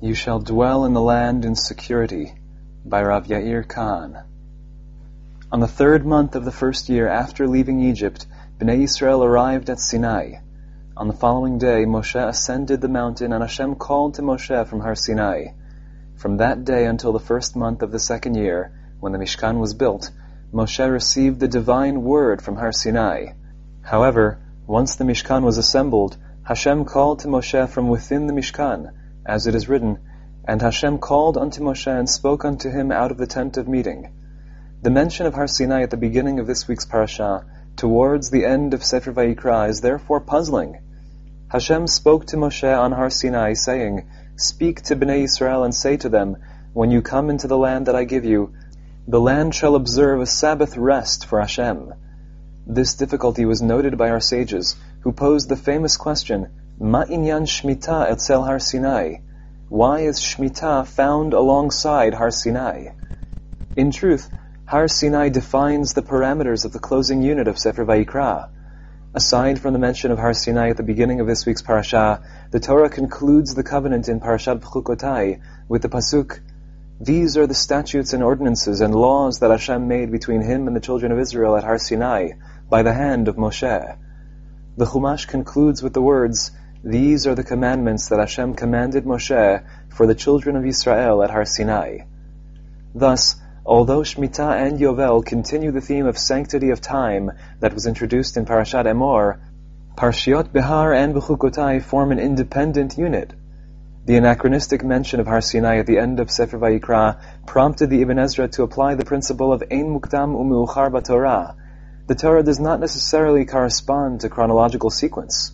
You shall dwell in the land in security by Rav Yair Kahn. On the third month of the first year after leaving Egypt, Bnei Israel arrived at Sinai. On the following day, Moshe ascended the mountain, and Hashem called to Moshe from Har Sinai. From that day until the first month of the second year, when the Mishkan was built, Moshe received the divine word from Har Sinai. However, once the Mishkan was assembled, Hashem called to Moshe from within the Mishkan, as it is written, And Hashem called unto Moshe and spoke unto him out of the tent of meeting. The mention of Har Sinai at the beginning of this week's parasha, towards the end of Sefer Vayikra, is therefore puzzling. Hashem spoke to Moshe on Har Sinai, saying, Speak to Bnei Israel and say to them, When you come into the land that I give you, the land shall observe a Sabbath rest for Hashem. This difficulty was noted by our sages, who posed the famous question, Ma inyan Shmita etzel Har Sinai? Why is Shmita found alongside Har Sinai? In truth, Har Sinai defines the parameters of the closing unit of Sefer Vayikra. Aside from the mention of Har Sinai at the beginning of this week's parasha, the Torah concludes the covenant in Parashat Bechukotai with the pasuk, These are the statutes and ordinances and laws that Hashem made between him and the children of Israel at Har Sinai by the hand of Moshe. The Chumash concludes with the words, These are the commandments that Hashem commanded Moshe for the children of Israel at Har Sinai. Thus, Although Shemitah and Yovel continue the theme of sanctity of time that was introduced in Parashat Emor, Parshiot Behar and Bechukotai form an independent unit. The anachronistic mention of Har Sinai at the end of Sefer Vayikra prompted the Ibn Ezra to apply the principle of Ein Mukdam Umeuchar Torah. The Torah does not necessarily correspond to chronological sequence.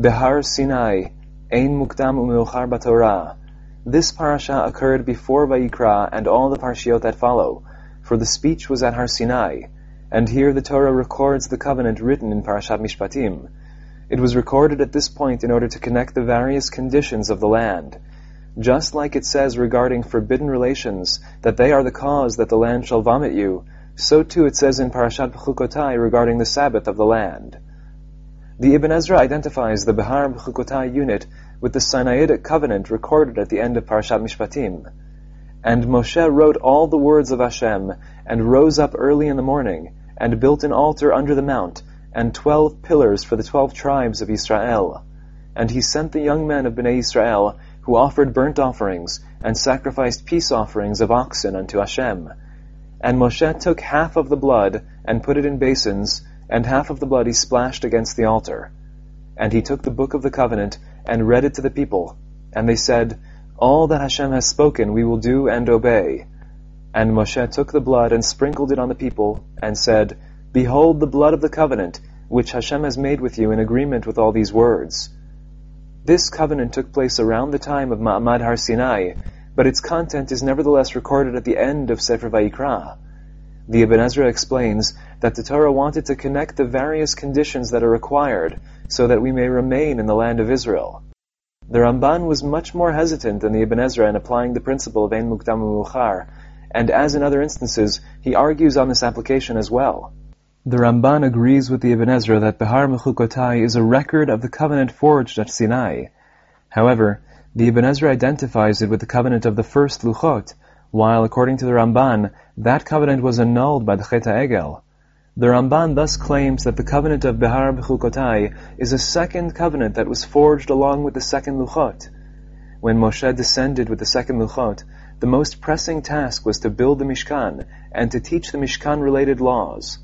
Behar Sinai, Ein Mukdam Umeuchar Torah. This parasha occurred before Vayikra and all the parshiot that follow, for the speech was at Har Sinai, and here the Torah records the covenant written in Parashat Mishpatim. It was recorded at this point in order to connect the various conditions of the land. Just like it says regarding forbidden relations that they are the cause that the land shall vomit you, so too it says in Parashat Bechukotai regarding the Sabbath of the land. The Ibn Ezra identifies the Behar Bechukotai unit with the Sinaitic covenant recorded at the end of Parashat Mishpatim. And Moshe wrote all the words of Hashem, and rose up early in the morning, and built an altar under the mount, and twelve pillars for the twelve tribes of Israel. And he sent the young men of Bnei Israel, who offered burnt offerings, and sacrificed peace offerings of oxen unto Hashem. And Moshe took half of the blood, and put it in basins, and half of the blood he splashed against the altar. And he took the book of the covenant, and read it to the people. And they said, All that Hashem has spoken we will do and obey. And Moshe took the blood and sprinkled it on the people, and said, Behold the blood of the covenant, which Hashem has made with you in agreement with all these words. This covenant took place around the time of Ma'amad Har Sinai, but its content is nevertheless recorded at the end of Sefer Vayikra. The Ibn Ezra explains that the Torah wanted to connect the various conditions that are required so that we may remain in the land of Israel. The Ramban was much more hesitant than the Ibn Ezra in applying the principle of Ein Mukhar, and as in other instances, he argues on this application as well. The Ramban agrees with the Ibn Ezra that Behar Bechukotai is a record of the covenant forged at Sinai. However, the Ibn Ezra identifies it with the covenant of the first Luchot, while according to the Ramban, that covenant was annulled by the Chet Egel. The Ramban thus claims that the covenant of Behar Bechukotai is a second covenant that was forged along with the second Luchot. When Moshe descended with the second Luchot, the most pressing task was to build the Mishkan and to teach the Mishkan related laws.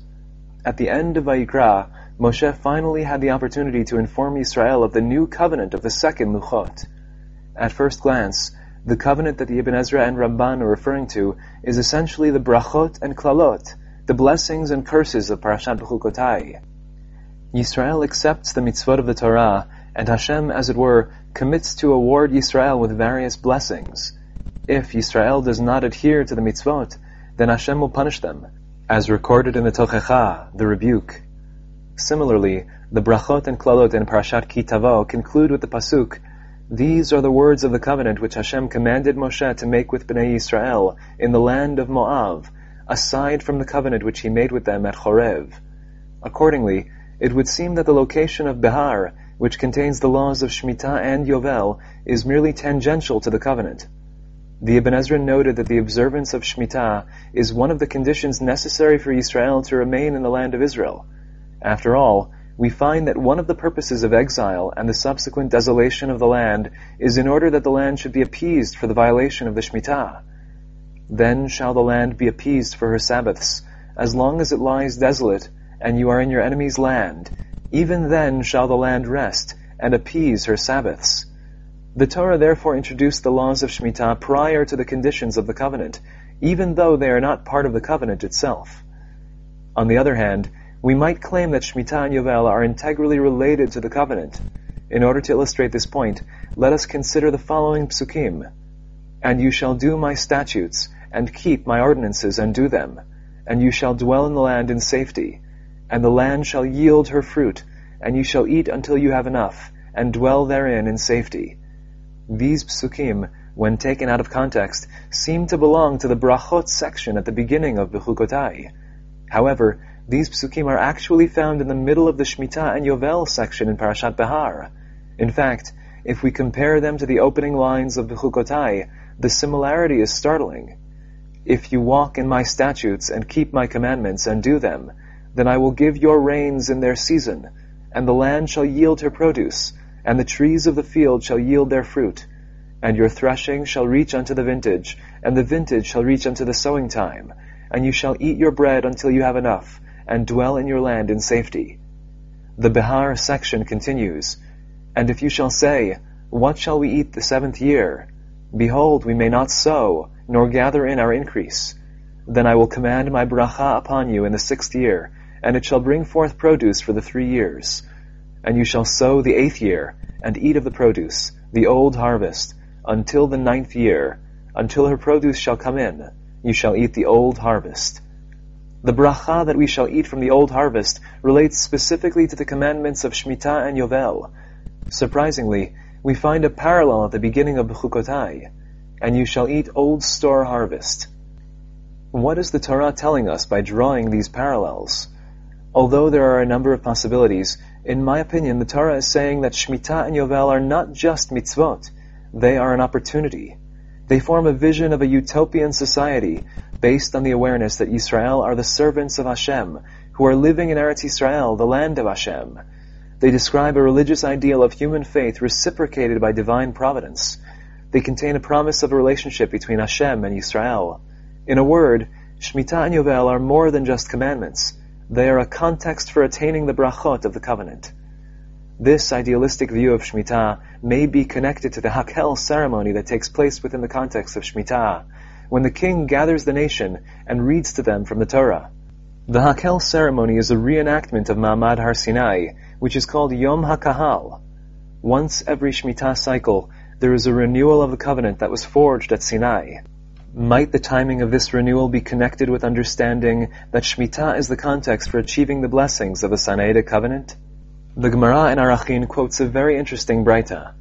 At the end of Vayikra, Moshe finally had the opportunity to inform Israel of the new covenant of the second Luchot. At first glance, the covenant that the Ibn Ezra and Ramban are referring to is essentially the Brachot and Klalot, the blessings and curses of Parashat Bechukotai. Yisrael accepts the mitzvot of the Torah, and Hashem, as it were, commits to award Yisrael with various blessings. If Yisrael does not adhere to the mitzvot, then Hashem will punish them, as recorded in the Tochecha, the rebuke. Similarly, the brachot and klalot in Parashat Ki Tavo conclude with the pasuk, These are the words of the covenant which Hashem commanded Moshe to make with Bnei Israel in the land of Moav, aside from the covenant which he made with them at Chorev. Accordingly, it would seem that the location of Behar which contains the laws of Shemitah and Yovel, is merely tangential to the covenant. The Ibn Ezra noted that the observance of Shemitah is one of the conditions necessary for Israel to remain in the land of Israel. After all, we find that one of the purposes of exile and the subsequent desolation of the land is in order that the land should be appeased for the violation of the Shemitah. Then shall the land be appeased for her Sabbaths, as long as it lies desolate, and you are in your enemy's land. Even then shall the land rest, and appease her Sabbaths. The Torah therefore introduced the laws of Shemitah prior to the conditions of the covenant, even though they are not part of the covenant itself. On the other hand, we might claim that Shemitah and Yovel are integrally related to the covenant. In order to illustrate this point, let us consider the following psukim. And you shall do my statutes, and keep my ordinances, and do them. And you shall dwell in the land in safety. And the land shall yield her fruit, and you shall eat until you have enough, and dwell therein in safety. These psukim, when taken out of context, seem to belong to the brachot section at the beginning of Bechukotai. However, these psukim are actually found in the middle of the Shemitah and Yovel section in Parashat Behar. In fact, if we compare them to the opening lines of Bechukotai, the similarity is startling. If you walk in my statutes and keep my commandments and do them, then I will give your rains in their season, and the land shall yield her produce, and the trees of the field shall yield their fruit, and your threshing shall reach unto the vintage, and the vintage shall reach unto the sowing time, and you shall eat your bread until you have enough, and dwell in your land in safety. The Behar section continues, And if you shall say, What shall we eat the seventh year? Behold, we may not sow, nor gather in our increase. Then I will command my bracha upon you in the sixth year, and it shall bring forth produce for the three years. And you shall sow the eighth year, and eat of the produce, the old harvest, until the ninth year, until her produce shall come in, you shall eat the old harvest. The bracha that we shall eat from the old harvest relates specifically to the commandments of Shemitah and Yovel. Surprisingly, we find a parallel at the beginning of Bechukotai, and you shall eat old store harvest. What is the Torah telling us by drawing these parallels? Although there are a number of possibilities, in my opinion, the Torah is saying that Shemitah and Yovel are not just mitzvot, they are an opportunity. They form a vision of a utopian society based on the awareness that Israel are the servants of Hashem, who are living in Eretz Israel, the land of Hashem. They describe a religious ideal of human faith reciprocated by divine providence. They contain a promise of a relationship between Hashem and Israel. In a word, Shemitah and Yovel are more than just commandments. They are a context for attaining the brachot of the covenant. This idealistic view of Shemitah may be connected to the Hakhel ceremony that takes place within the context of Shemitah, when the king gathers the nation and reads to them from the Torah. The Hakhel ceremony is a reenactment of Ma'amad Har Sinai, which is called Yom HaKahal. Once every Shemitah cycle, there is a renewal of the covenant that was forged at Sinai. Might the timing of this renewal be connected with understanding that Shemitah is the context for achieving the blessings of the Sinaitic covenant? The Gemara in Arachin quotes a very interesting Braita.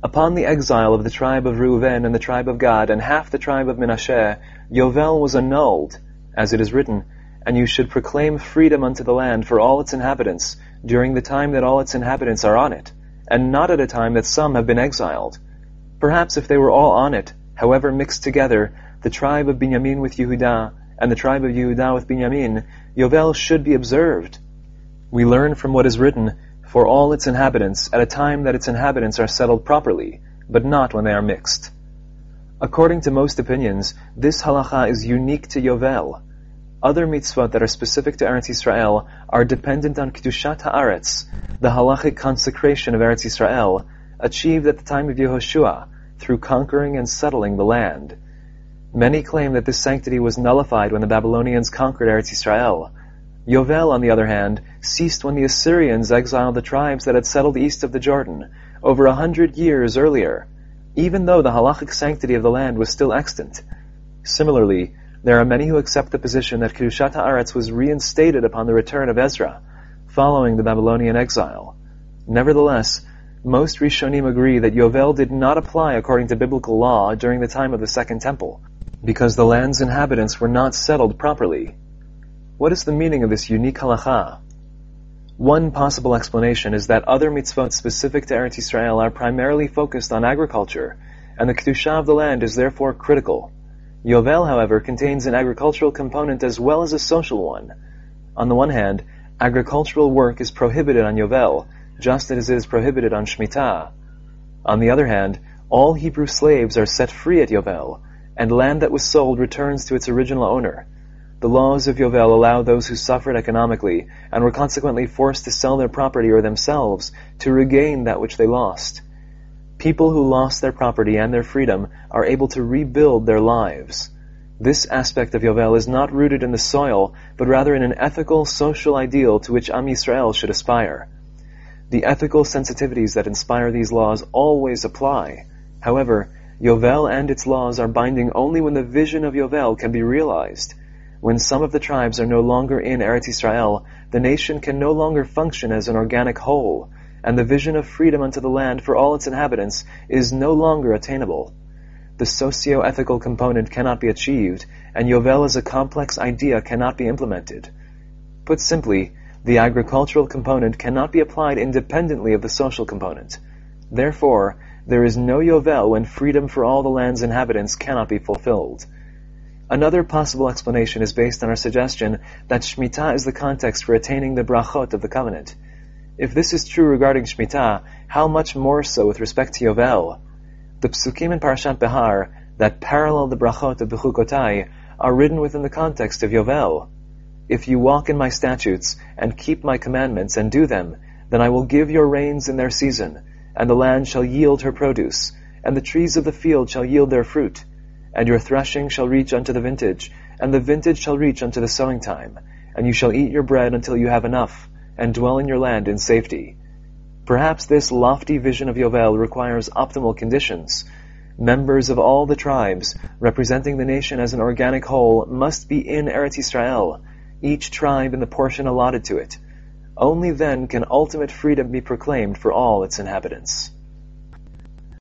Upon the exile of the tribe of Reuven and the tribe of Gad and half the tribe of Menashe, Yovel was annulled, as it is written, and you should proclaim freedom unto the land for all its inhabitants during the time that all its inhabitants are on it, and not at a time that some have been exiled. Perhaps if they were all on it, however mixed together, the tribe of Binyamin with Yehudah, and the tribe of Yehudah with Binyamin, Yovel should be observed, we learn from what is written, for all its inhabitants, at a time that its inhabitants are settled properly, but not when they are mixed. According to most opinions, this halacha is unique to Yovel. Other mitzvot that are specific to Eretz Israel are dependent on Kedushat Haaretz, the halachic consecration of Eretz Israel, achieved at the time of Yehoshua, through conquering and settling the land. Many claim that this sanctity was nullified when the Babylonians conquered Eretz Israel, Yovel, on the other hand, ceased when the Assyrians exiled the tribes that had settled east of the Jordan, over a hundred years earlier, even though the halachic sanctity of the land was still extant. Similarly, there are many who accept the position that Kedushat Haaretz was reinstated upon the return of Ezra, following the Babylonian exile. Nevertheless, most Rishonim agree that Yovel did not apply according to biblical law during the time of the Second Temple, because the land's inhabitants were not settled properly. What is the meaning of this unique halacha? One possible explanation is that other mitzvot specific to Eretz Yisrael are primarily focused on agriculture, and the kedusha of the land is therefore critical. Yovel, however, contains an agricultural component as well as a social one. On the one hand, agricultural work is prohibited on Yovel, just as it is prohibited on Shemitah. On the other hand, all Hebrew slaves are set free at Yovel, and land that was sold returns to its original owner. The laws of Yovel allow those who suffered economically and were consequently forced to sell their property or themselves to regain that which they lost. People who lost their property and their freedom are able to rebuild their lives. This aspect of Yovel is not rooted in the soil, but rather in an ethical, social ideal to which Am Yisrael should aspire. The ethical sensitivities that inspire these laws always apply. However, Yovel and its laws are binding only when the vision of Yovel can be realized. When some of the tribes are no longer in Eretz Israel, the nation can no longer function as an organic whole, and the vision of freedom unto the land for all its inhabitants is no longer attainable. The socio-ethical component cannot be achieved, and Yovel as a complex idea cannot be implemented. Put simply, the agricultural component cannot be applied independently of the social component. Therefore, there is no Yovel when freedom for all the land's inhabitants cannot be fulfilled. Another possible explanation is based on our suggestion that Shemitah is the context for attaining the brachot of the covenant. If this is true regarding Shemitah, how much more so with respect to Yovel? The psukim in Parashat Behar that parallel the brachot of Bechukotai are written within the context of Yovel. If you walk in my statutes and keep my commandments and do them, then I will give your rains in their season, and the land shall yield her produce, and the trees of the field shall yield their fruit, and your threshing shall reach unto the vintage, and the vintage shall reach unto the sowing time, and you shall eat your bread until you have enough, and dwell in your land in safety. Perhaps this lofty vision of Yovel requires optimal conditions. Members of all the tribes, representing the nation as an organic whole, must be in Eretz Yisrael, each tribe in the portion allotted to it. Only then can ultimate freedom be proclaimed for all its inhabitants.